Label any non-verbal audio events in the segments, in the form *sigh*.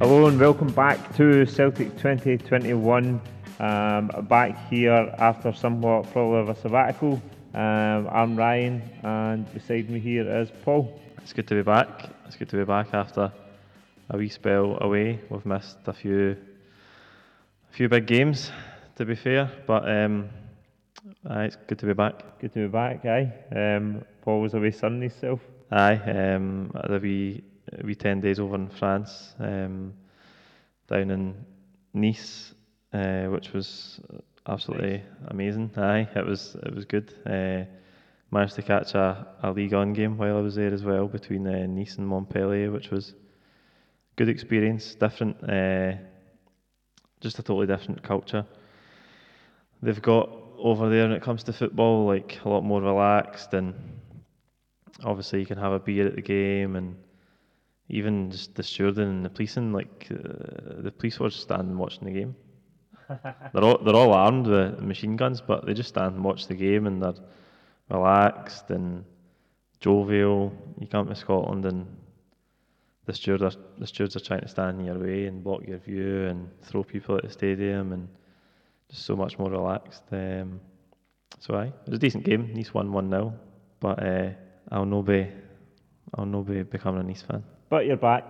Hello and welcome back to Celtic 2021. Um, back here after somewhat probably of a sabbatical. Um, I'm Ryan, and beside me here is Paul. It's good to be back. It's good to be back after a wee spell away. We've missed a few, a few big games, to be fair, but um, aye, it's good to be back. Good to be back, aye. Um, Paul was away sunning himself. Aye, um, a wee, a wee ten days over in France, um, down in Nice, uh, which was absolutely amazing. Aye, it was it was good. Uh, managed to catch a, a Ligue 1 game while I was there as well between uh, Nice and Montpellier, which was good experience. Different, uh, just a totally different culture. They've got over there when it comes to football, like a lot more relaxed, and obviously you can have a beer at the game, and even just the stewarding and the policing, like uh, the police were just standing watching the game. *laughs* they're all they're all armed with machine guns, but they just stand and watch the game, and they're relaxed and jovial. You come to Scotland and the stewards are, the stewards are trying to stand in your way and block your view and throw people at the stadium and just so much more relaxed. Um, so aye, it was a decent game. Nice won one 0 but uh, I'll no be I'll no be becoming a Nice fan. But you're back.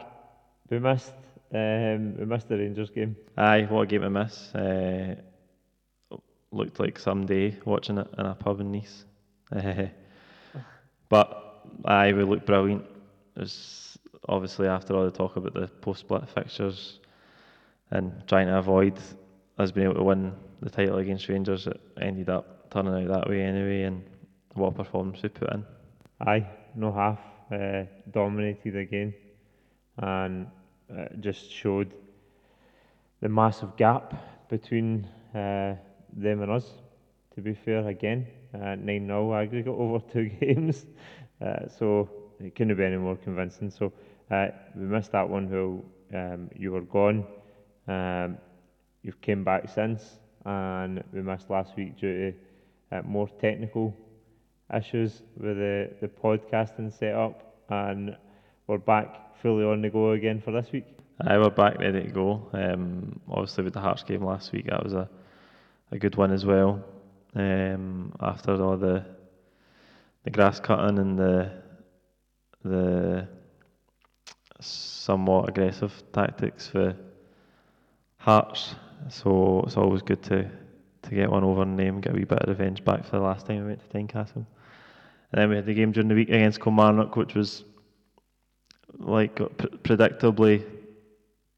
We missed um, we missed the Rangers game. Aye, what a game to miss. Uh, looked like some day watching it in a pub in Nice. *laughs* but aye, we looked brilliant. It was obviously after all the talk about the post-split fixtures and trying to avoid us being able to win the title against Rangers, it ended up turning out that way anyway. And what a performance we put in. Aye, no half. Uh, dominated again, and uh, just showed the massive gap between uh, them and us. To be fair, again, uh, nine 0 aggregate *laughs* over two games, uh, so it couldn't be any more convincing. So uh, we missed that one while um, you were gone. Um, you've came back since, and we missed last week due to uh, more technical issues with the, the podcasting setup, and we're back fully on the go again for this week. Aye, we're back ready to go. Um, obviously, with the Hearts game last week, that was a, a good one as well. Um, after all the the grass cutting and the the somewhat aggressive tactics for Hearts, so it's always good to to get one over and name, get a wee bit of revenge back for the last time we went to Tynecastle. And then we had the game during the week against Kilmarnock, which was like predictably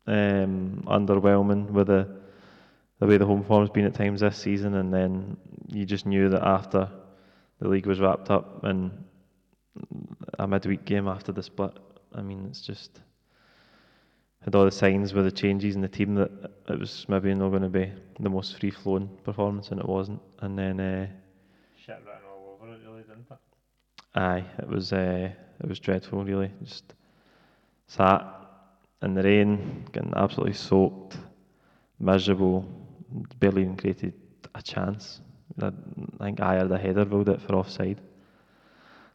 um, underwhelming with the the way the home form's been at times this season, and then you just knew that after the league was wrapped up and a midweek game after the split, I mean, it's just had all the signs with the changes in the team that it was maybe not going to be the most free flowing performance, and it wasn't. And then uh, shit written all over it, really, didn't it? Aye, it was uh, it was dreadful, really. Just sat in the rain, getting absolutely soaked, miserable, barely even created a chance. I think I had a header ruled it for offside.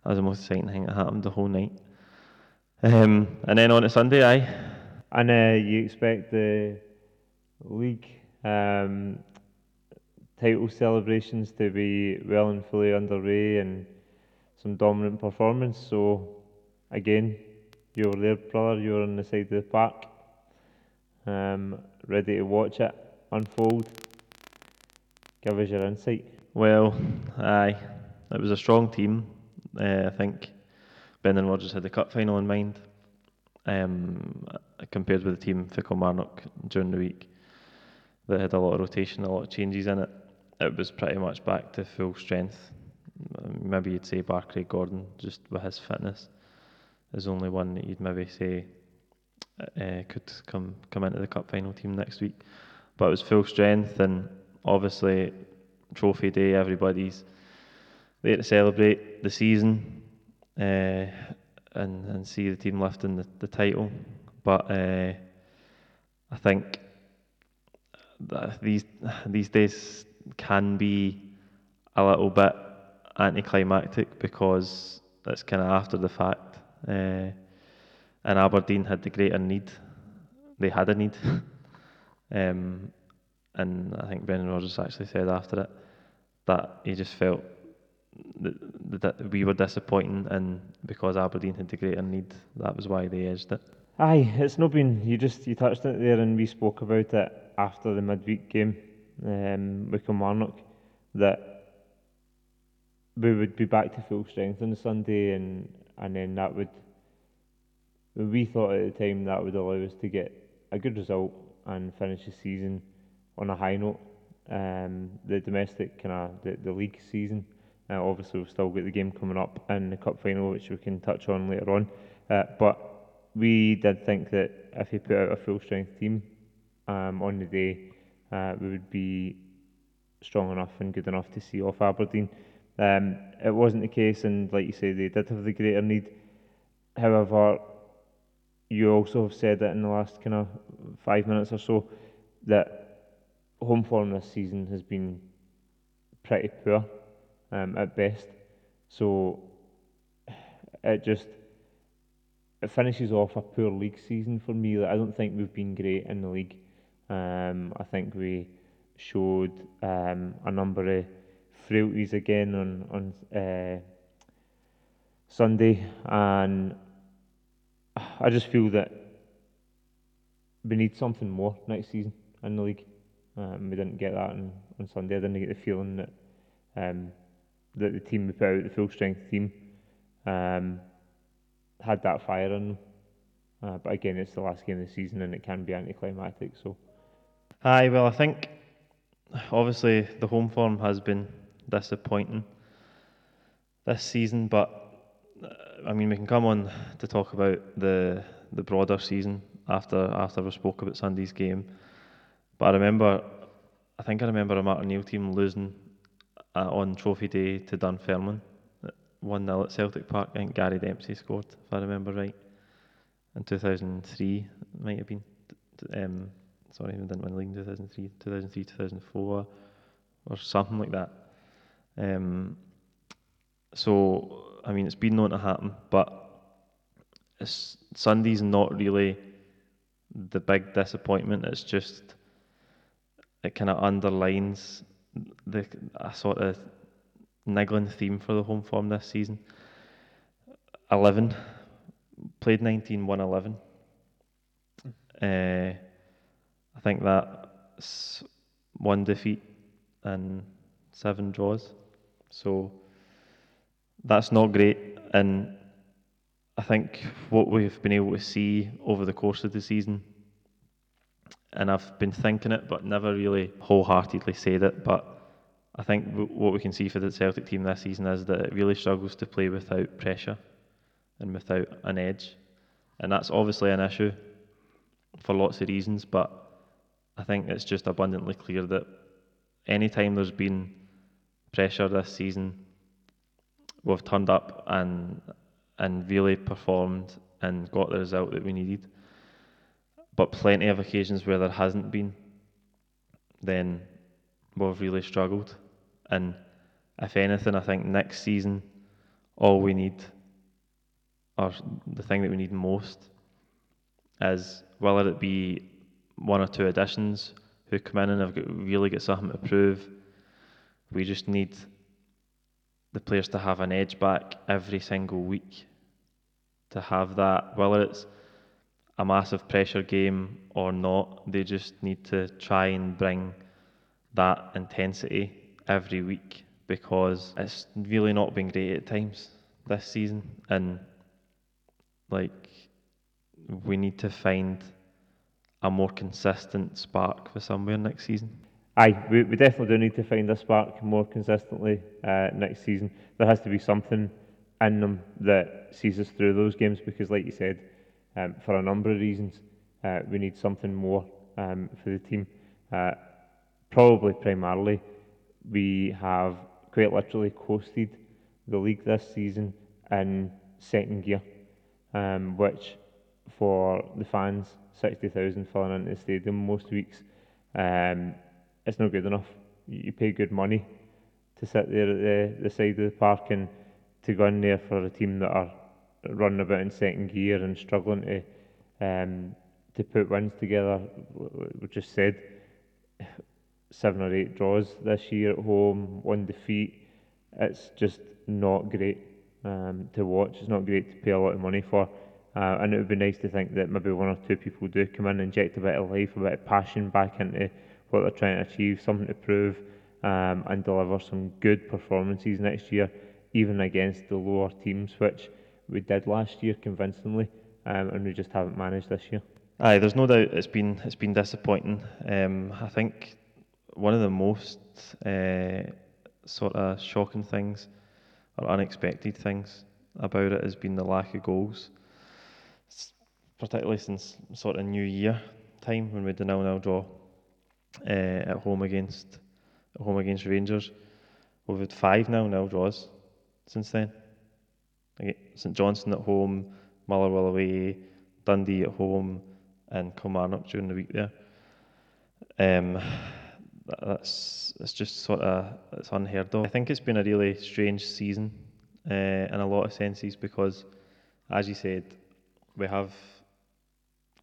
That was the most exciting thing that happened the whole night. Um, and then on to Sunday, aye. And uh, you expect the league um, title celebrations to be well and fully underway and some dominant performance. So, again, you were there, brother. You were on the side of the park, um, ready to watch it unfold. Give us your insight. Well, aye, it was a strong team. Uh, I think Brendan Rodgers had the cup final in mind. Um, compared with the team for Kilmarnock during the week, that had a lot of rotation, a lot of changes in it. It was pretty much back to full strength. Maybe you'd say Barclay Gordon, just with his fitness, is only one that you'd maybe say uh, could come come into the cup final team next week. But it was full strength, and obviously trophy day. Everybody's there to celebrate the season uh, and and see the team lifting the, the title. But uh, I think these these days can be a little bit anticlimactic because it's kind of after the fact. Uh, and Aberdeen had the greater need they had a need. *laughs* um, and I think Brendan Rodgers actually said after it that he just felt that, that we were disappointing, and because Aberdeen had the greater need, that was why they edged it. Aye, it's not been. You just you touched it there, and we spoke about it after the midweek game um, with Kilmarnock that we would be back to full strength on Sunday, and and then that would. We thought at the time that would allow us to get a good result and finish the season on a high note. Um, the domestic kind of the, the league season. Uh, obviously, we've still got the game coming up and the cup final, which we can touch on later on. Uh, but we did think that if we put out a full strength team um, on the day, uh, we would be strong enough and good enough to see off Aberdeen. Um, it wasn't the case, and like you say, they did have the greater need. However, you also have said that in the last kind of five minutes or so that home form this season has been pretty poor um, at best. So it just it finishes off a poor league season for me. I don't think we've been great in the league. Um, I think we showed um, a number of frailties again on on uh, Sunday, and I just feel that we need something more next season in the league. Um, we didn't get that on, on Sunday. I didn't get the feeling that um, that the team we put out, the full strength team, um, had that fire in them. Uh, but again, it's the last game of the season and it can be anticlimactic. So, aye, well, I think obviously the home form has been disappointing this season, but uh, I mean, we can come on to talk about the the broader season after after we spoke about Sunday's game. But I remember, I think I remember a Martin O'Neill team losing uh, on Trophy Day to Dunfermline 1 0 at Celtic Park. I think Gary Dempsey scored, if I remember right, in 2003, might have been. Um, sorry, we didn't win the league in 2003, 2003, 2004, or something like that. Um, so, I mean, it's been known to happen, but Sunday's not really the big disappointment. It's just, it kind of underlines the a sort of niggling theme for the home form this season. 11, played 19, won 11. Uh, I think that's one defeat and seven draws. So that's not great. And I think what we've been able to see over the course of the season, and I've been thinking it but never really wholeheartedly said it, but I think what we can see for the Celtic team this season is that it really struggles to play without pressure and without an edge. And that's obviously an issue for lots of reasons, but I think it's just abundantly clear that anytime there's been pressure this season, we've turned up and and really performed and got the result that we needed. But plenty of occasions where there hasn't been, then we've really struggled. And if anything, I think next season, all we need, or the thing that we need most, is whether it be one or two additions who come in and have really got something to prove. We just need the players to have an edge back every single week. To have that, whether it's a massive pressure game or not, they just need to try and bring that intensity every week because it's really not been great at times this season and like we need to find a more consistent spark for somewhere next season. Aye, we, we definitely do need to find a spark more consistently uh, next season. There has to be something in them that sees us through those games because, like you said, um, for a number of reasons, uh, we need something more um, for the team. Uh, probably primarily we have quite literally coasted the league this season in second gear, um, which for the fans, 60,000 filling into the stadium most weeks, um, it's not good enough. You pay good money to sit there at the, the side of the park and to go in there for a team that are running about in second gear and struggling to um, to put wins together. We just said seven or eight draws this year at home, one defeat. It's just not great um, to watch. It's not great to pay a lot of money for. Uh, and it would be nice to think that maybe one or two people do come in, and inject a bit of life, a bit of passion back into what they're trying to achieve, something to prove, um, and deliver some good performances next year, even against the lower teams, which we did last year convincingly, um, and we just haven't managed this year. Aye, there's no doubt it's been it's been disappointing. Um, I think one of the most uh, sort of shocking things or unexpected things about it has been the lack of goals, particularly since sort of New Year time when we had the nil-nil draw uh, at home against at home against Rangers. We've had five now nil draws since then. St Johnstone at home, Motherwell away, Dundee at home, and Kilmarnock during the week there. Um, that's it's just sort of it's unheard of. I think it's been a really strange season uh, in a lot of senses because, as you said, we have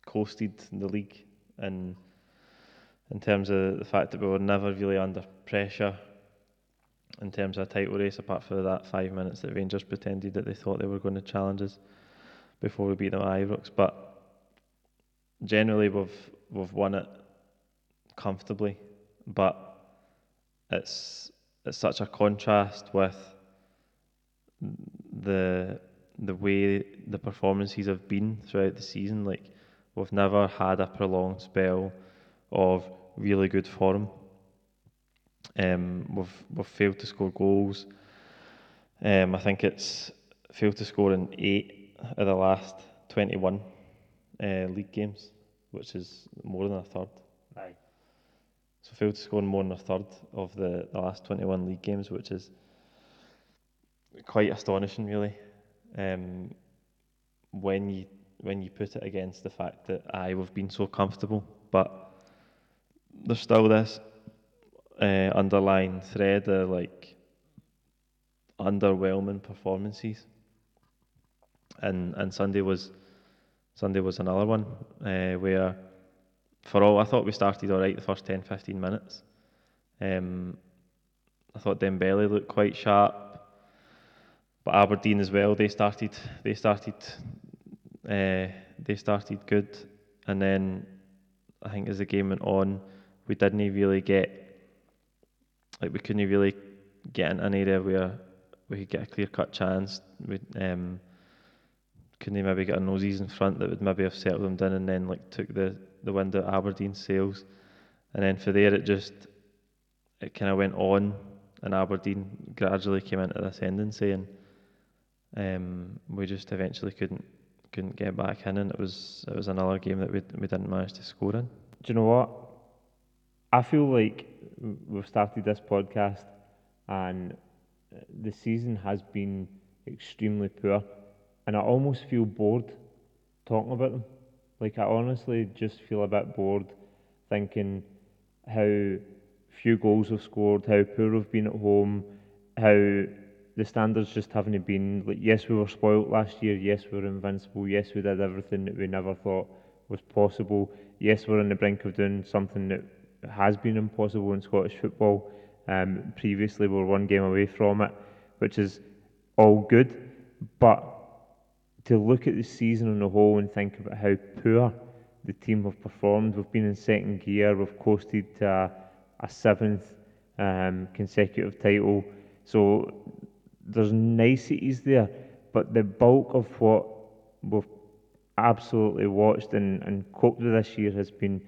coasted the league and in terms of the fact that we were never really under pressure in terms of a title race, apart from that five minutes that Rangers pretended that they thought they were going to challenge us before we beat them at Ibrox. But generally, we've we've won it comfortably, but it's it's such a contrast with the the way the performances have been throughout the season. Like we've never had a prolonged spell of really good form. Um, we've we've failed to score goals. Um, I think it's failed to score in eight of the last twenty-one uh, league games, which is more than a third. Aye. So failed to score more than a third of the, the last twenty-one league games, which is quite astonishing, really. Um, when you when you put it against the fact that I we've been so comfortable, but there's still this uh, underlying thread of like underwhelming performances, and and Sunday was Sunday was another one uh, where, for all I thought we started all right the first 10, 15 minutes. Um, I thought Dembele looked quite sharp, but Aberdeen as well. They started they started uh, they started good, and then I think as the game went on, we didn't really get like we couldn't really get in an area where we could get a clear cut chance. We um, couldn't maybe get our noses in front that would maybe have settled them down and then like took the, the wind out of Aberdeen's sails. And then for there it just it kind of went on and Aberdeen gradually came into the ascendancy and um, we just eventually couldn't couldn't get back in and it was it was another game that we we didn't manage to score in. Do you know what? I feel like we've started this podcast and the season has been extremely poor, and I almost feel bored talking about them. Like I honestly just feel a bit bored thinking how few goals we've scored, how poor we've been at home, how the standards just haven't been like yes we were spoilt last year, yes we were invincible, yes we did everything that we never thought was possible, yes we're on the brink of doing something that has been impossible in Scottish football. Um, previously, we were one game away from it, which is all good. But to look at the season on the whole and think about how poor the team have performed, we've been in second gear, we've coasted to a, a seventh um, consecutive title. So there's niceties there, but the bulk of what we've absolutely watched and, and coped with this year has been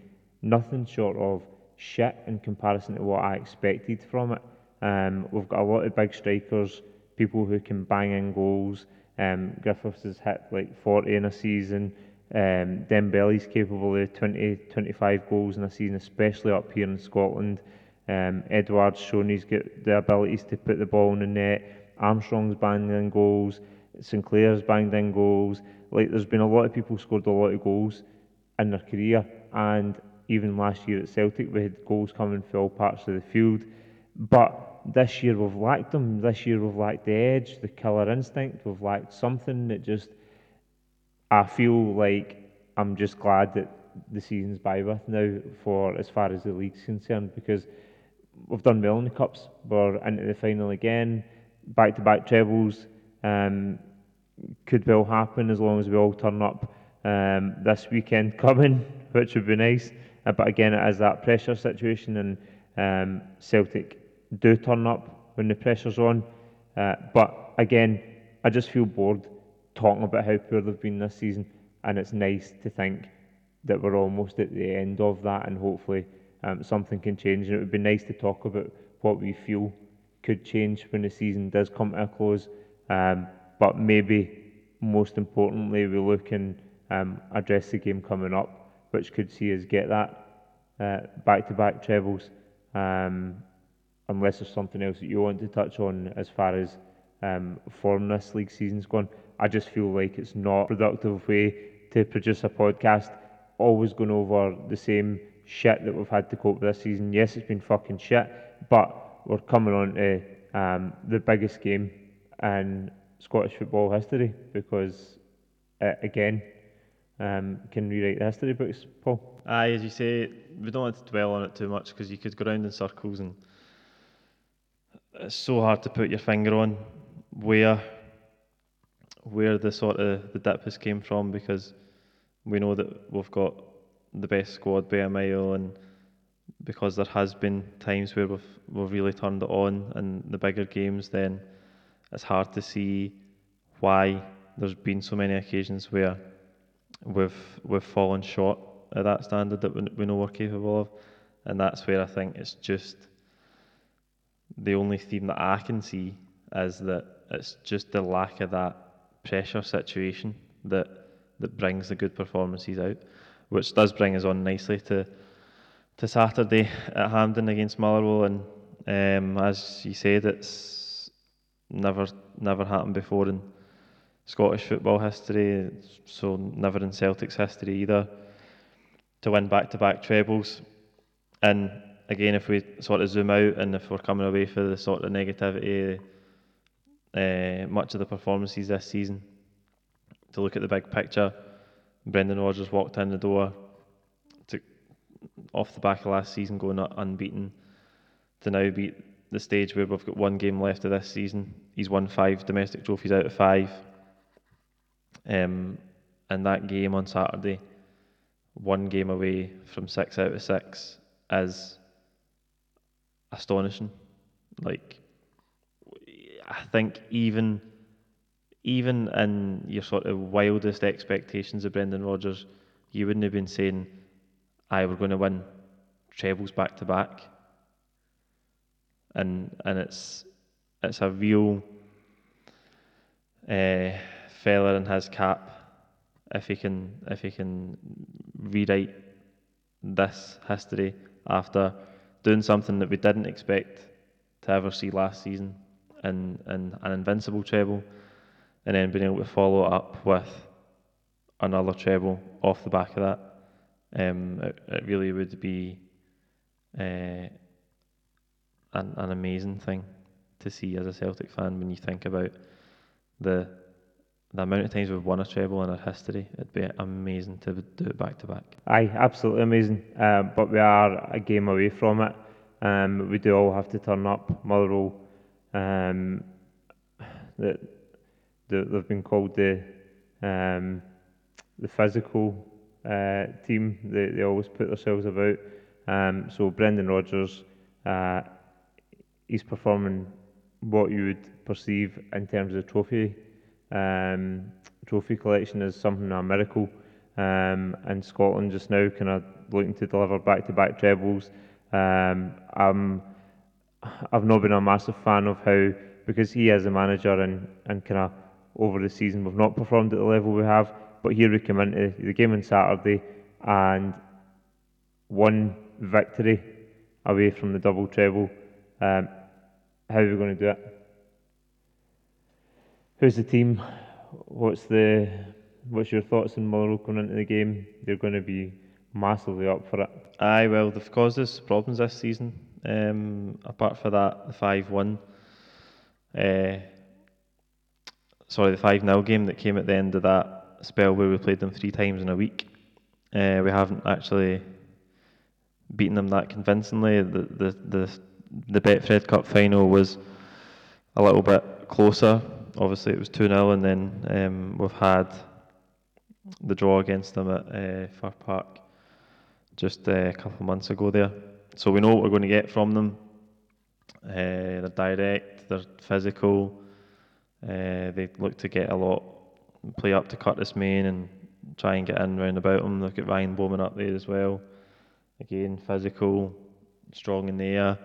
nothing short of shit in comparison to what I expected from it. Um, we've got a lot of big strikers, people who can bang in goals. Um, Griffiths has hit like 40 in a season. Um, Dembele's capable of 20, 25 goals in a season, especially up here in Scotland. Um, Edouard's shown he's got the abilities to put the ball in the net. Armstrong's banged in goals. Sinclair's banged in goals. Like there's been a lot of people scored a lot of goals in their career, and even last year at Celtic, we had goals coming from all parts of the field. But this year we've lacked them. This year we've lacked the edge, the killer instinct. We've lacked something that just, I feel like I'm just glad that the season's by with now for as far as the league's concerned because we've done well in the cups. We're into the final again, back to back trebles. Um, could well happen as long as we all turn up um, this weekend *laughs* coming, which would be nice. Uh, but again, it is that pressure situation, and um, Celtic do turn up when the pressure's on. Uh, but again, I just feel bored talking about how poor they've been this season, and it's nice to think that we're almost at the end of that, and hopefully um, something can change. And it would be nice to talk about what we feel could change when the season does come to a close. Um, but maybe most importantly, we look and um, address the game coming up, which could see us get that back to back trebles. Um, unless there's something else that you want to touch on as far as um, form this league season's gone. I just feel like it's not a productive way to produce a podcast, always going over the same shit that we've had to cope with this season. Yes, it's been fucking shit, but we're coming on to um, the biggest game in Scottish football history because, uh, again, um, can rewrite the history books, Paul. Aye, as you say, we don't want to dwell on it too much because you could go round in circles and it's so hard to put your finger on where where the sort of the dip has came from because we know that we've got the best squad by a mile and because there has been times where we've we've really turned it on in the bigger games then it's hard to see why there's been so many occasions where we've we've fallen short at that standard that we know we're capable of. And that's where I think it's just the only theme that I can see is that it's just the lack of that pressure situation that that brings the good performances out, which does bring us on nicely to to Saturday at Hampden against Motherwell, and um, as you said, it's never never happened before. In Scottish football history, so never in Celtic's history either. To win back to back trebles, and again, if we sort of zoom out and if we're coming away for the sort of negativity, uh, much of the performances this season, to look at the big picture, Brendan Rodgers walked in the door to, off the back of last season, going unbeaten, to now beat the stage where we've got one game left of this season. He's won five domestic trophies out of five. Um, and that game on Saturday, one game away from six out of six, is astonishing. Like, I think even even in your sort of wildest expectations of Brendan Rodgers, you wouldn't have been saying, "I we're going to win trebles back to back." And and it's it's a real uh, fella in his cap if he can if he can rewrite this history after doing something that we didn't expect to ever see last season in, in an invincible treble, and then being able to follow up with another treble off the back of that. Um, it, it really would be uh, an, an amazing thing to see as a Celtic fan when you think about the the amount of times we've won a treble in our history, it'd be amazing to do it back to back. Aye, absolutely amazing. Uh, but we are a game away from it. Um, we do all have to turn up. Motherwell, um, the, the, they've been called the um, the physical uh, team. They, they always put themselves about. Um, so Brendan Rodgers, uh, he's performing what you would perceive in terms of trophy um, trophy collection is something a miracle. Um, and Scotland just now kind of looking to deliver back-to-back trebles. Um, I'm, I've not been a massive fan of how because he is a manager and, and kind of over the season we've not performed at the level we have. But here we come into the game on Saturday and one victory away from the double treble. Um, how are we going to do it? Who's the team? What's the what's your thoughts on Motherwell going into the game? They're going to be massively up for it. Aye, well, they've caused us problems this season. Um, apart from that, the five-one, uh, sorry, the five 0 game that came at the end of that spell where we played them three times in a week. Uh, we haven't actually beaten them that convincingly. The the the the Betfred Cup final was a little bit closer. Obviously, it was two 0 and then um, we've had the draw against them at uh, Fir Park just uh, a couple of months ago there. So we know what we're going to get from them. Uh, they're direct, they're physical. Uh, they look to get a lot, play up to Curtis Main and try and get in round about them. Look at Ryan Bowman up there as well. Again, physical, strong in the air.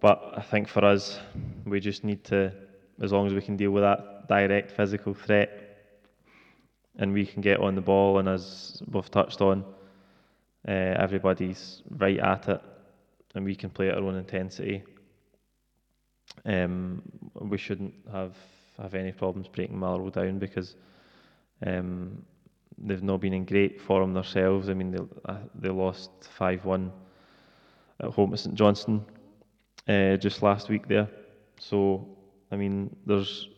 But I think for us, we just need to, as long as we can deal with that direct physical threat, and we can get on the ball, and as we've touched on, uh, everybody's right at it, and we can play at our own intensity. Um, we shouldn't have have any problems breaking Mallow down because um, they've not been in great form themselves. I mean, they uh, they lost five one at home to St Johnstone uh, just last week there. So I mean, there's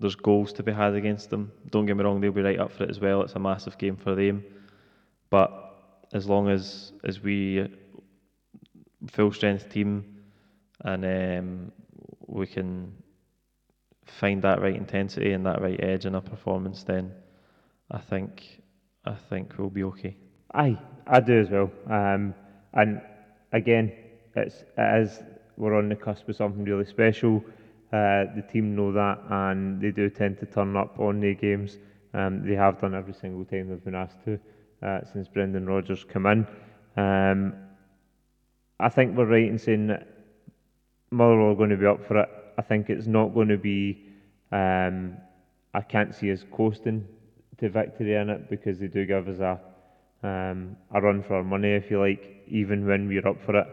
there's goals to be had against them. Don't get me wrong; they'll be right up for it as well. It's a massive game for them, but as long as as we full strength team and um, we can find that right intensity and that right edge in our performance, then I think I think we'll be okay. Aye, I do as well. Um, and again, it's it is we're on the cusp of something really special. Uh, the team know that, and they do tend to turn up on the games. Um, they have done every single time they've been asked to uh, since Brendan Rodgers came in. Um, I think we're right in saying that Motherwell are going to be up for it. I think it's not going to be. Um, I can't see us coasting to victory in it because they do give us a um, a run for our money, if you like, even when we're up for it.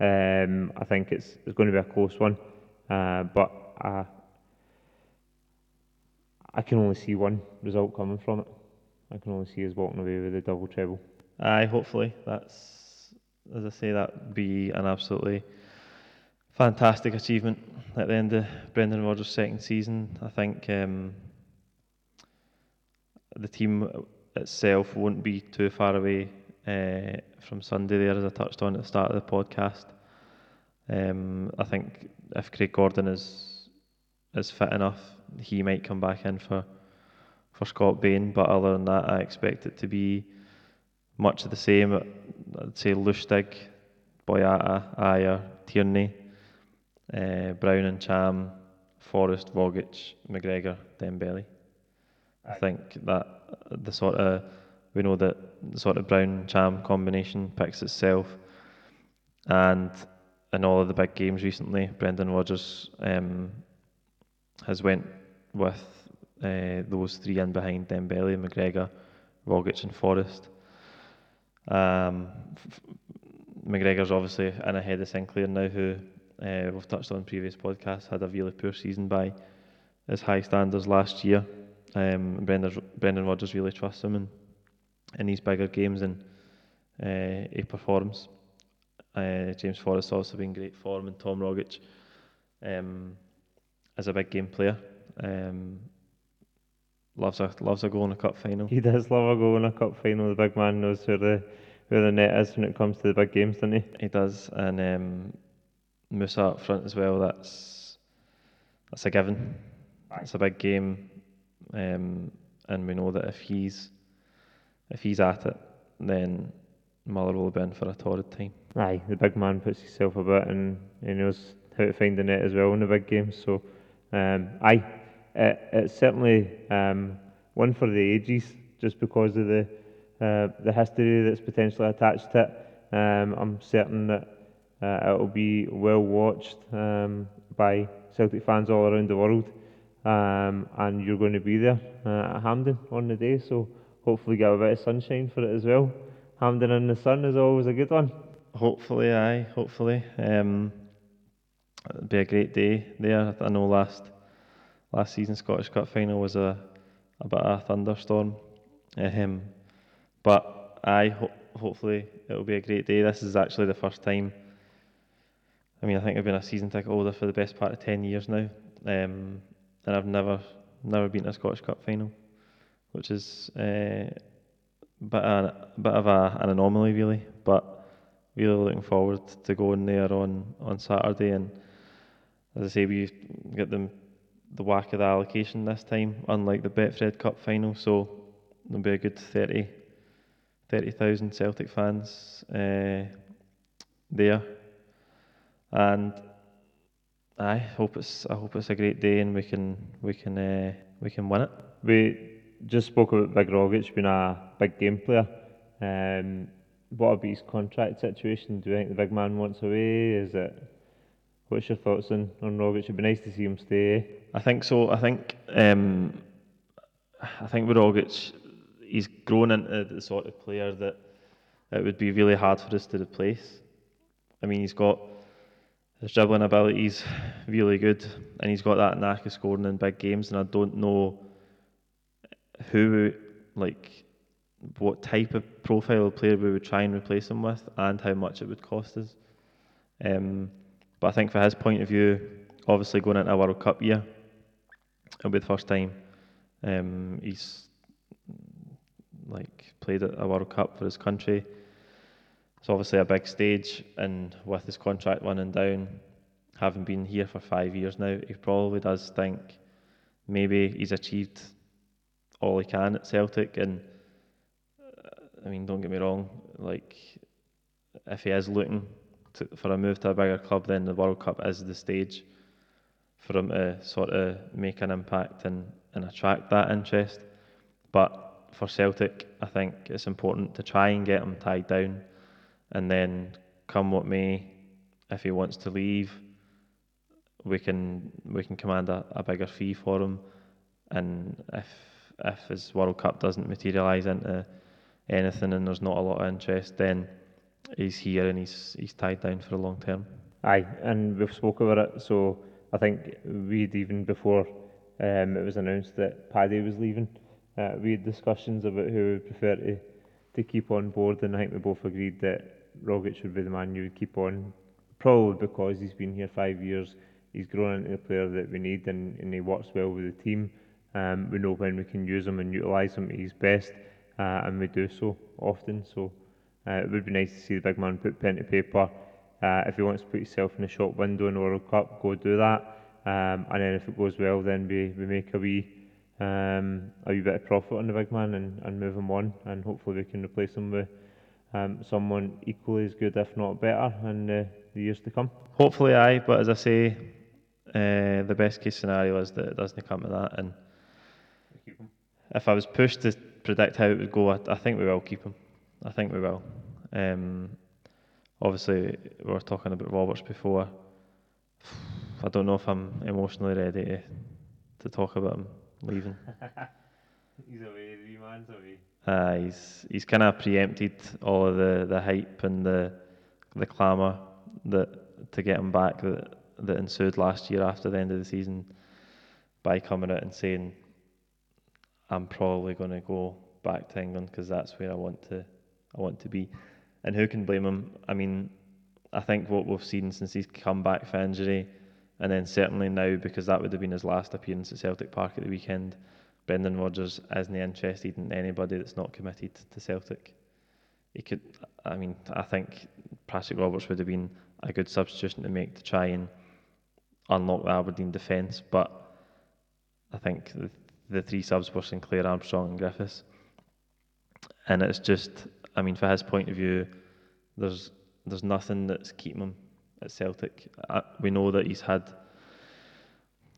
Um, I think it's it's going to be a close one, uh, but I I can only see one result coming from it. I can only see us walking away with a double treble. Aye, hopefully that's as I say that be an absolutely fantastic achievement at the end of Brendan Rodgers' second season. I think um, the team itself won't be too far away uh, from Sunday there, as I touched on at the start of the podcast. Um, I think if Craig Gordon is is fit enough, he might come back in for for Scott Bain. But other than that, I expect it to be much of the same. I'd say Lustig, Boyata, Ajer, Tierney, uh, Brown and Ntcham, Forrest, Rogic, McGregor, Dembele. I think that the sort of we know that the sort of Brown Ntcham combination picks itself, and in all of the big games recently, Brendan Rodgers um, has went with uh, those three in behind Dembele, McGregor, Rogic, and Forrest. Um, McGregor's obviously in ahead of Sinclair now, who uh, we've touched on previous podcasts, had a really poor season by his high standards last year. Um, Brendan, Brendan Rodgers really trusts him in, in these bigger games and uh, he performs. Uh, James Forrest also been great form and Tom Rogic um, is a big game player. Um, loves a loves a goal in a cup final. He does love a goal in a cup final. The big man knows where the where the net is when it comes to the big games, doesn't he? He does, and um, Moussa up front as well. That's that's a given. It's a big game, um, and we know that if he's if he's at it, then Muller will be in for a torrid time. Aye, the big man puts himself about and he knows how to find the net as well in the big games. So, um, it's certainly um, one for the ages, just because of the uh, the history that's potentially attached to it. Um, I'm certain that uh, it will be well watched um, by Celtic fans all around the world, um, and you're going to be there uh, at Hampden on the day. So hopefully get a bit of sunshine for it as well. Hampden in the sun is always a good one. Hopefully, aye, hopefully. Um, it'll be a great day there. I know last last season Scottish Cup final was a a bit of a thunderstorm. Um, but aye, ho- hopefully it'll be a great day. This is actually the first time. I mean, I think I've been a season ticket holder for the best part of ten years now, um, and I've never never been to a Scottish Cup final, which is uh, bit of, bit of a, an anomaly really, but really looking forward to going there on, on Saturday. And as I say, we get them the whack of the allocation this time, unlike the Betfred Cup final. So there'll be a good 30 30,000 Celtic fans uh, there, and I hope it's I hope it's a great day and we can we can uh, we can win it. We just spoke about Big Rogic being a big game player. Um, what about his contract situation? Do you think the big man wants away? Is it? What's your thoughts on on Rogic? It'd be nice to see him stay. I think so. I think um, I think with Rogic, he's grown into the sort of player that it would be really hard for us to replace. I mean, he's got his dribbling abilities really good, and he's got that knack of scoring in big games. And I don't know who, like, what type of profile of player we would try and replace him with, and how much it would cost us. Um, but I think for his point of view, obviously going into a World Cup year, it'll be the first time um, he's like played at a World Cup for his country. It's obviously a big stage, and with his contract running down, having been here for five years now, he probably does think maybe he's achieved all he can at Celtic. And I mean, don't get me wrong, like if he is looking to, for a move to a bigger club, then the World Cup is the stage for him to sort of make an impact and, and attract that interest. But for Celtic, I think it's important to try and get him tied down, and then come what may, if he wants to leave, we can we can command a, a bigger fee for him, and if if his World Cup doesn't materialise into anything and there's not a lot of interest, then he's here and he's he's tied down for a long term. Aye, and we've spoke about it. So I think we'd even before um, it was announced that Paddy was leaving, uh, we had discussions about who we prefer to to keep on board, and I think we both agreed that Rogic would be the man you would keep on, probably because he's been here five years. He's grown into the player that we need, and, and he works well with the team. Um, we know when we can use him and utilise him at his best, uh, and we do so often. So uh, it would be nice to see the big man put pen to paper. Uh, if he wants to put himself in the shop window in the World Cup, go do that. Um, and then if it goes well, then we, we make a wee um, a wee bit of profit on the big man and, and move him on, and hopefully we can replace him with um, someone equally as good, if not better, in the, the years to come. Hopefully, aye. But as I say, uh, the best case scenario is that it doesn't come to that. And if I was pushed to predict how it would go, I, I think we will keep him. I think we will. Um, obviously, we were talking about Roberts before. I don't know if I'm emotionally ready to, to talk about him leaving. *laughs* he's away, the man's away. Uh, he's he's kind of preempted all of the, the hype and the the clamour that to get him back that that ensued last year after the end of the season by coming out and saying I'm probably going to go back to England because that's where I want to I want to be. And who can blame him? I mean, I think what we've seen since he's come back for injury, and then certainly now because that would have been his last appearance at Celtic Park at the weekend. Brendan Rodgers isn't interested in anybody that's not committed to Celtic. He could, I mean, I think Patrick Roberts would have been a good substitution to make to try and unlock the Aberdeen defence, but I think the, the three subs were Sinclair, Armstrong, and Griffiths. And it's just, I mean, for his point of view, there's there's nothing that's keeping him at Celtic. I, we know that he's had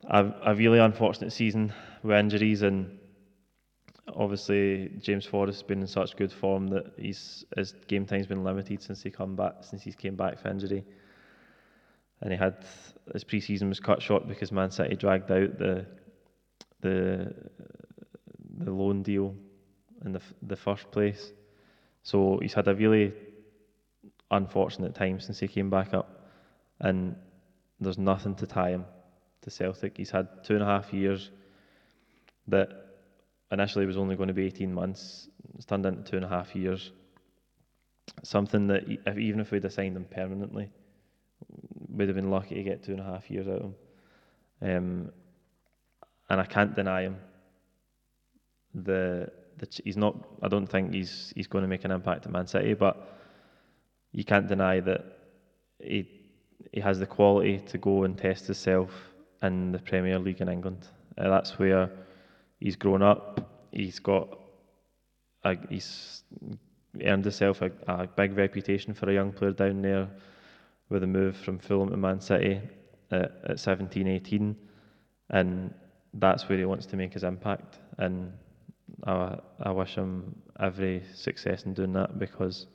a, a really unfortunate season with injuries, and obviously James Forrest's been in such good form that he's his game time's been limited since he come back since he's came back for injury. And he had his pre-season was cut short because Man City dragged out the the the loan deal in the the first place. So he's had a really unfortunate time since he came back up, and there's nothing to tie him to Celtic. He's had two and a half years that initially was only going to be 18 months. It's turned into two and a half years. Something that if, even if we'd assigned him permanently, we'd have been lucky to get two and a half years out of him. Um, and I can't deny him the he's not. I don't think he's he's going to make an impact at Man City, but you can't deny that he he has the quality to go and test himself in the Premier League in England. Uh, that's where he's grown up. He's got a, he's earned himself a, a big reputation for a young player down there with a move from Fulham to Man City at, at 17, 18. And that's where he wants to make his impact. And I, I wish him every success in doing that because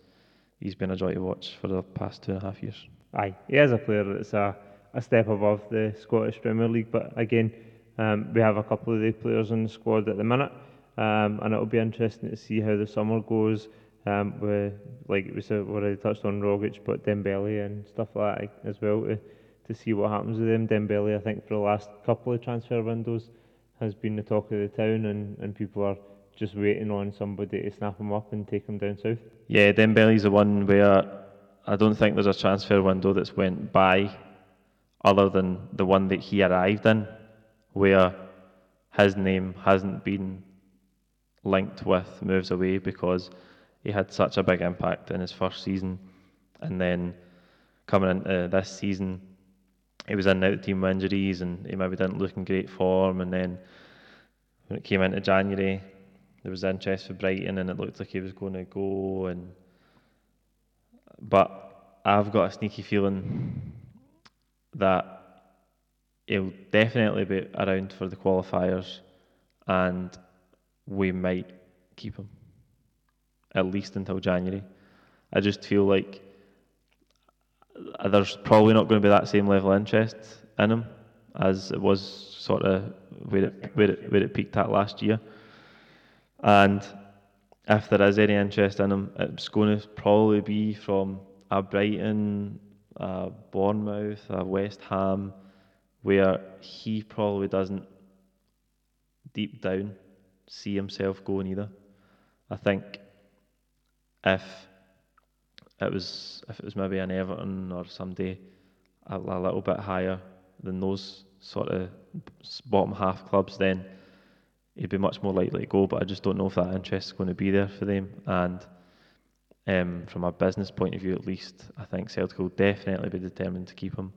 he's been a joy to watch for the past two and a half years. Aye, he is a player that's a, a step above the Scottish Premier League, but again, um, we have a couple of the players in the squad at the minute, um, and it'll be interesting to see how the summer goes. Um, with like we said, we already touched on Rogic, but Dembele and stuff like that as well to, to see what happens with them. Dembele, I think, for the last couple of transfer windows, has been the talk of the town, and, and people are just waiting on somebody to snap him up and take him down south. Yeah, Dembele's the one where I don't think there's a transfer window that's went by other than the one that he arrived in, where his name hasn't been linked with moves away because he had such a big impact in his first season, and then coming into this season, he was in and out team with injuries, and he maybe didn't look in great form, and then when it came into January, there was interest for Brighton, and it looked like he was going to go, and but I've got a sneaky feeling that he'll definitely be around for the qualifiers, and we might keep him at least until January. I just feel like Uh, there's probably not going to be that same level of interest in him as it was sort of where it, where it, where it peaked at last year. And if there is any interest in him, it's going to probably be from a Brighton, a Bournemouth, a West Ham, where he probably doesn't deep down see himself going either. I think if it was if it was maybe an Everton or somebody a, a little bit higher than those sort of bottom half clubs, then he'd be much more likely to go. But I just don't know if that interest is going to be there for them. And um, from a business point of view, at least, I think Celtic will definitely be determined to keep him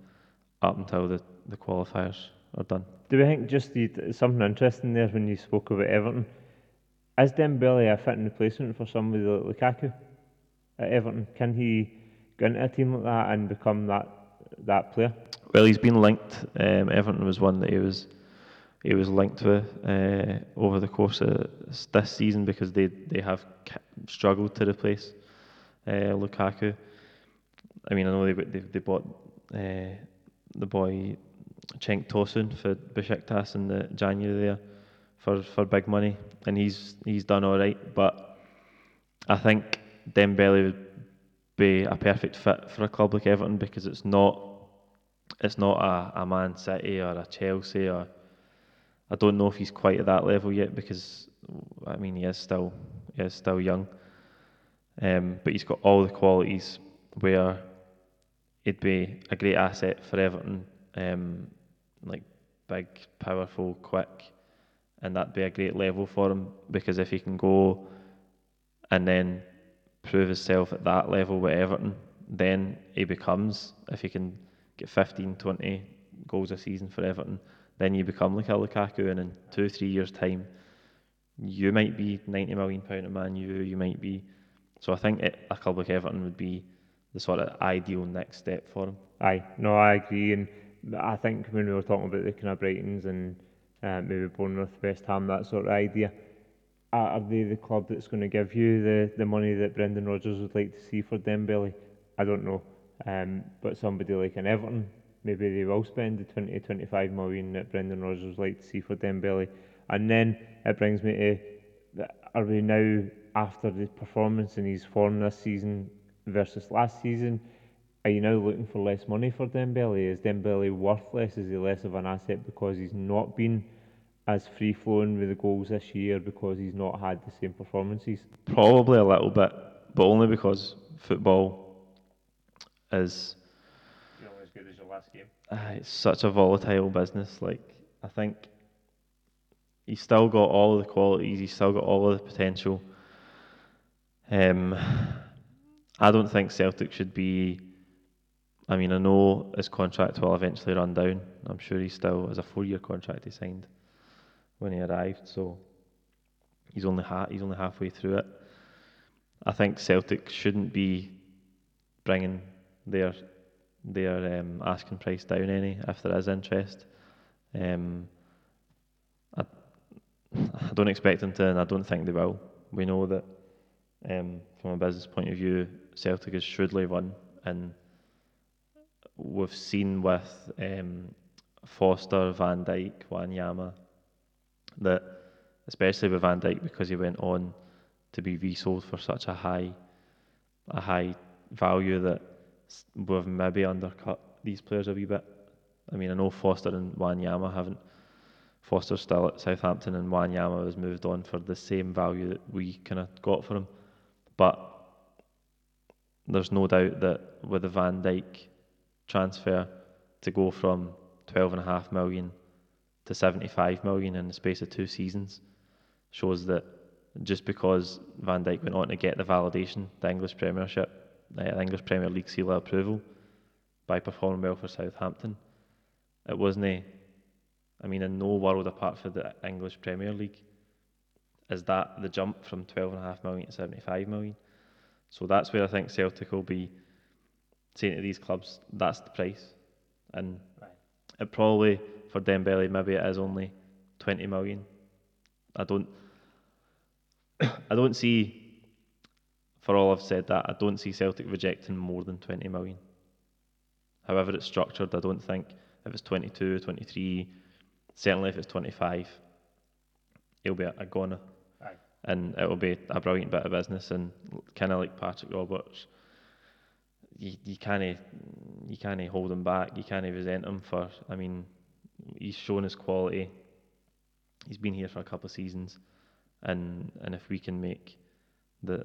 up until the, the qualifiers are done. Do we think just the, something interesting there when you spoke about Everton? Is Dembele a fitting replacement for somebody like Lukaku at Everton? Can he go into a team like that and become that that player? Well, he's been linked. Um, Everton was one that he was he was linked with uh, over the course of this season because they they have struggled to replace uh, Lukaku. I mean, I know they they, they bought uh, the boy Cenk Tosun for Besiktas in the January there for, for big money, and he's he's done all right. But I think Dembele would be a perfect fit for a club like Everton because it's not it's not a, a Man City or a Chelsea or I don't know if he's quite at that level yet because I mean he is still he is still young, um, but he's got all the qualities where he'd be a great asset for Everton, um, like big, powerful, quick, and that'd be a great level for him because if he can go and then prove himself at that level with Everton, then he becomes, if he can get 15, 20 goals a season for Everton, then you become like a Lukaku, and in two, three years' time, you might be 90 million pound a Man U, you might be. So I think it, a club like Everton would be the sort of ideal next step for him. Aye, no, I agree, and I think when we were talking about the kind of Brightons and uh, maybe Bournemouth, West Ham, that sort of idea. Are they the club that's going to give you the, the money that Brendan Rodgers would like to see for Dembele? I don't know. Um, but somebody like an Everton, maybe they will spend the 20 25 million that Brendan Rodgers would like to see for Dembele. And then it brings me to are we now, after the performance in his form this season versus last season, are you now looking for less money for Dembele? Is Dembele worth less? Is he less of an asset because he's not been as free flowing with the goals this year because he's not had the same performances? Probably a little bit, but only because football is. as good as your last game. Uh, it's such a volatile business. Like I think he's still got all of the qualities. He's still got all of the potential. Um, I don't think Celtic should be. I mean, I know his contract will eventually run down. I'm sure he still has a four-year contract he signed when he arrived, so he's only ha- he's only halfway through it. I think Celtic shouldn't be bringing their their um, asking price down any if there is interest. Um, I, I don't expect them to, and I don't think they will. We know that um, from a business point of view, Celtic is shrewdly run, and we've seen with um, Foster, Van Dijk, Wanyama that, especially with Van Dijk, because he went on to be resold for such a high, a high value that we've maybe undercut these players a wee bit. I mean, I know Foster and Wanyama haven't. Foster's still at Southampton, and Wanyama has moved on for the same value that we kind of got for him. But there's no doubt that with the Van Dijk transfer to go from 12.5 million to 75 million in the space of two seasons shows that just because Van Dijk went on to get the validation, the English Premiership, uh, the English Premier League seal of approval by performing well for Southampton, it wasn't. I mean, in no world apart from the English Premier League is that the jump from 12.5 million to 75 million. So that's where I think Celtic will be saying to these clubs, that's the price. And right. it probably, for Dembele, maybe it is only 20 million. I don't, *coughs* I don't see, for all I've said that, I don't see Celtic rejecting more than 20 million. However it's structured, I don't think if it's 22, 23, certainly if it's 25, it'll be a, a goner and it will be a brilliant bit of business. And kind of like Patrick Roberts, you, you can't you can't hold him back. You can't resent him for. I mean, he's shown his quality. He's been here for a couple of seasons, and and if we can make the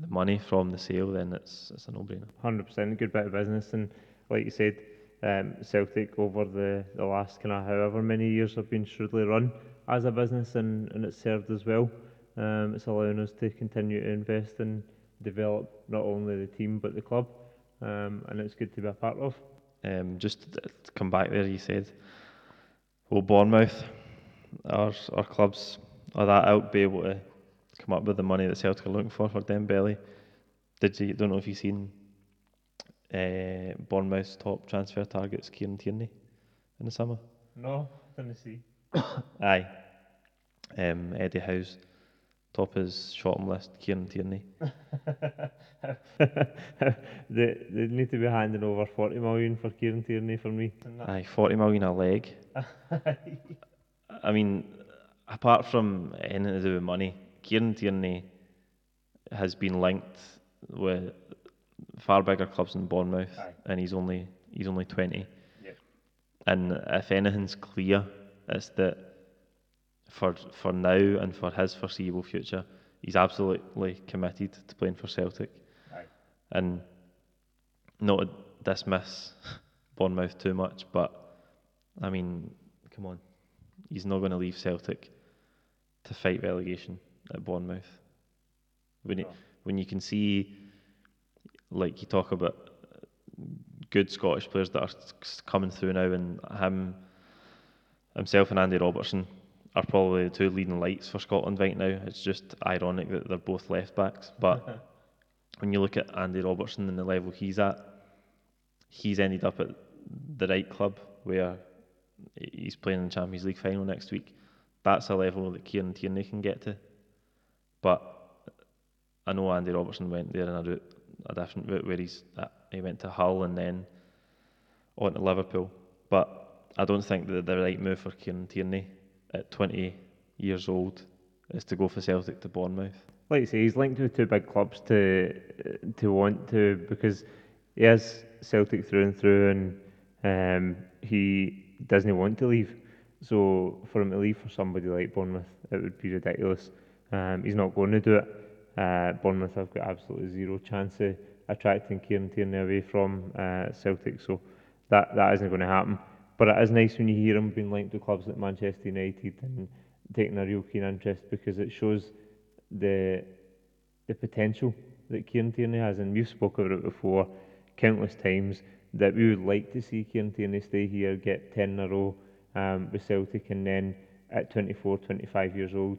the money from the sale, then it's it's a no-brainer. Hundred percent, good bit of business, and like you said, um, Celtic over the, the last kind of however many years have been shrewdly run as a business, and, and it's served as well. Um, it's allowing us to continue to invest and develop not only the team but the club, um, and it's good to be a part of. Um, just to come back there, you said, will Bournemouth, our our clubs, are that out be able to come up with the money that Celtic are looking for for Dembele? Did you don't know if you've seen uh, Bournemouth's top transfer targets, Kieran Tierney, in the summer? No, didn't see. *coughs* Aye, um, Eddie Howe's top his short list, Kieran Tierney. *laughs* they, they need to be handing over 40 million for Kieran Tierney for me. Aye, 40 million a leg. *laughs* I mean, apart from anything to do with money, Kieran Tierney has been linked with far bigger clubs than Bournemouth, Aye. and he's only he's only 20. Yep. And if anything's clear, it's that for for now and for his foreseeable future, he's absolutely committed to playing for Celtic. Aye. And not to dismiss *laughs* Bournemouth too much, but I mean, come on, he's not going to leave Celtic to fight relegation at Bournemouth. When no. when you can see, like you talk about good Scottish players that are coming through now, and him, himself, and Andy Robertson are probably the two leading lights for Scotland right now. It's just ironic that they're both left backs. But *laughs* when you look at Andy Robertson and the level he's at, he's ended up at the right club where he's playing in the Champions League final next week. That's a level that Kieran Tierney can get to. But I know Andy Robertson went there in a route, a different route where he's at, he went to Hull and then on to Liverpool. But I don't think that the right move for Kieran Tierney at 20 years old is to go for Celtic to Bournemouth. Like you say, he's linked with two big clubs to to want to because he is Celtic through and through, and um, he doesn't want to leave. So for him to leave for somebody like Bournemouth, it would be ridiculous. Um, he's not going to do it. Uh, Bournemouth have got absolutely zero chance of attracting Kieran Tierney away from uh, Celtic, so that that isn't going to happen. But it is nice when you hear him being linked to clubs like Manchester United and taking a real keen interest because it shows the the potential that Kieran Tierney has, and we've spoken about it before countless times that we would like to see Kieran Tierney stay here, get 10 in a row um, with Celtic, and then at 24, 25 years old,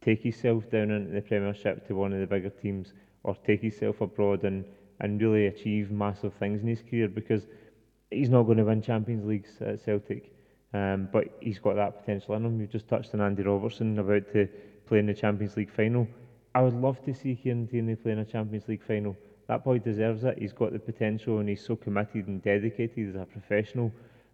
take himself down into the Premiership to one of the bigger teams, or take himself abroad and, and really achieve massive things in his career. Because he's not going to win Champions Leagues at Celtic. Um, but he's got that potential in him. You just touched on Andy Robertson about to play in the Champions League final. I would love to see Kieran Tierney play in a Champions League final. That boy deserves it. He's got the potential and he's so committed and dedicated as a professional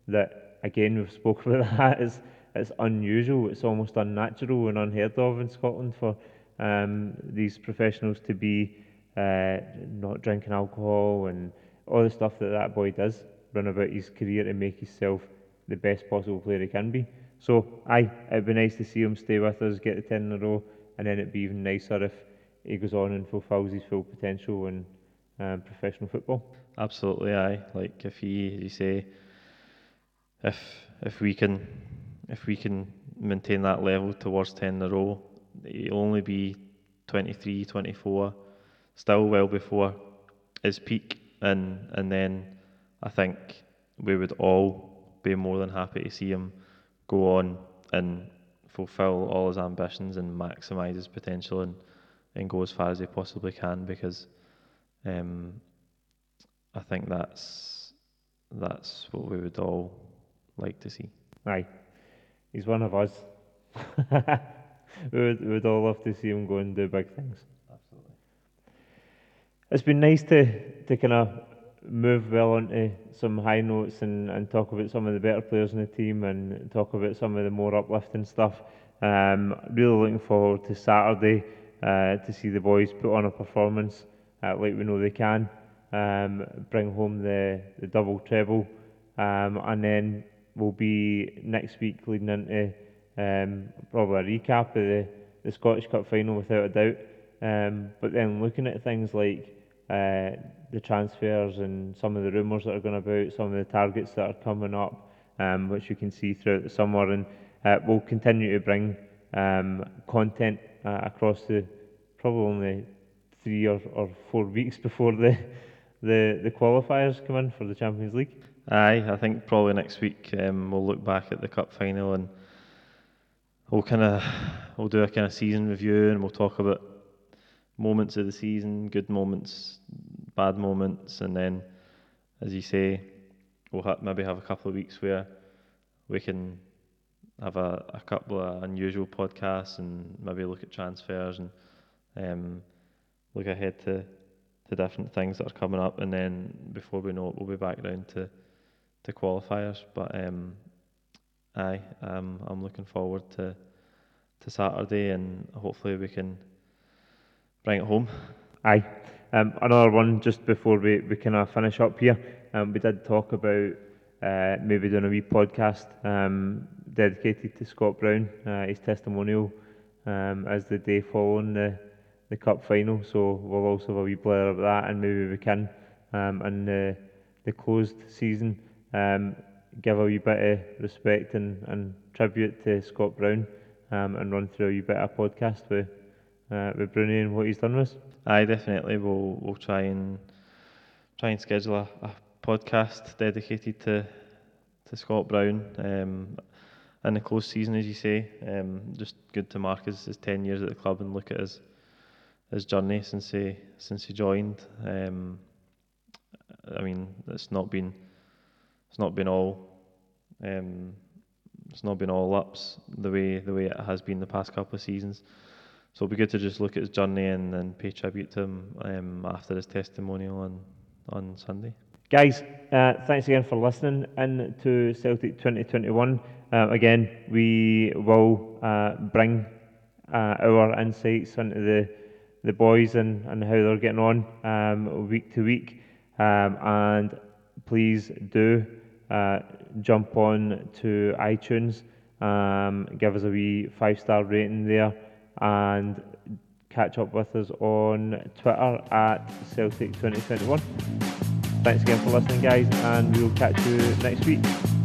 that, again, we've *laughs* spoken about that. It's, it's unusual, it's almost unnatural and unheard of in Scotland for um, these professionals to be uh, not drinking alcohol and all the stuff that that boy does, run about his career and make himself the best possible player he can be. So, aye, it'd be nice to see him stay with us, get the 10 in a row, and then it'd be even nicer if he goes on and fulfills his full potential in um, professional football. Absolutely, aye. Like if he, as you say, if if we can if we can maintain that level towards 10 in a row, he'll only be 23, 24, still well before his peak, and and then I think we would all be more than happy to see him go on and fulfill all his ambitions and maximise his potential and, and go as far as he possibly can because um, I think that's that's what we would all like to see. Aye, he's one of us. *laughs* we, would, we would all love to see him go and do big things. Absolutely. It's been nice to, to kind of move well onto some high notes and, and talk about some of the better players in the team and talk about some of the more uplifting stuff. Um, really looking forward to Saturday uh, to see the boys put on a performance uh, like we know they can, um, bring home the, the double treble, um, and then we'll be next week leading into um, probably a recap of the, the Scottish Cup final without a doubt. Um, but then looking at things like uh, the transfers and some of the rumours that are going about, some of the targets that are coming up, um, which you can see throughout the summer, and uh, we'll continue to bring um, content uh, across the probably only three or, or four weeks *laughs* before the, the the qualifiers come in for the Champions League. Aye, I think probably next week um, we'll look back at the cup final and we'll kind of we'll do a kind of season review and we'll talk about moments of the season, good moments, bad moments, and then, as you say, we'll ha- maybe have a couple of weeks where we can have a, a couple of unusual podcasts and maybe look at transfers and um, look ahead to to different things that are coming up, and then before we know it, we'll be back down to to qualifiers. But um, aye, um, I'm looking forward to to Saturday, and hopefully we can bring it home. Aye. Um, another one just before we, we kind of finish up here. Um, we did talk about uh, maybe doing a wee podcast um, dedicated to Scott Brown, uh, his testimonial um, as the day following the, the cup final. So we'll also have a wee blur of that, and maybe we can um, in the, the closed season um, give a wee bit of respect and, and tribute to Scott Brown and run through a wee bit of podcast with uh, with Broony and what he's done with. Aye, definitely. We'll we'll try and try and schedule a, a podcast dedicated to to Scott Brown um, in the close season, as you say. Um, just good to mark his, his ten years at the club and look at his his journey since he since he joined. Um, I mean, it's not been it's not been all um, it's not been all ups the way the way it has been the past couple of seasons. So it'll be good to just look at his journey and, and pay tribute to him um, after his testimonial on, on Sunday. Guys, uh, thanks again for listening in to Celtic 2021. Uh, again, we will uh, bring uh, our insights into the, the boys and, and how they're getting on um, week to week. Um, and please do uh, jump on to iTunes, um, give us a wee five star rating there and catch up with us on Twitter at Celtic2021. Thanks again for listening, guys, and we'll catch you next week.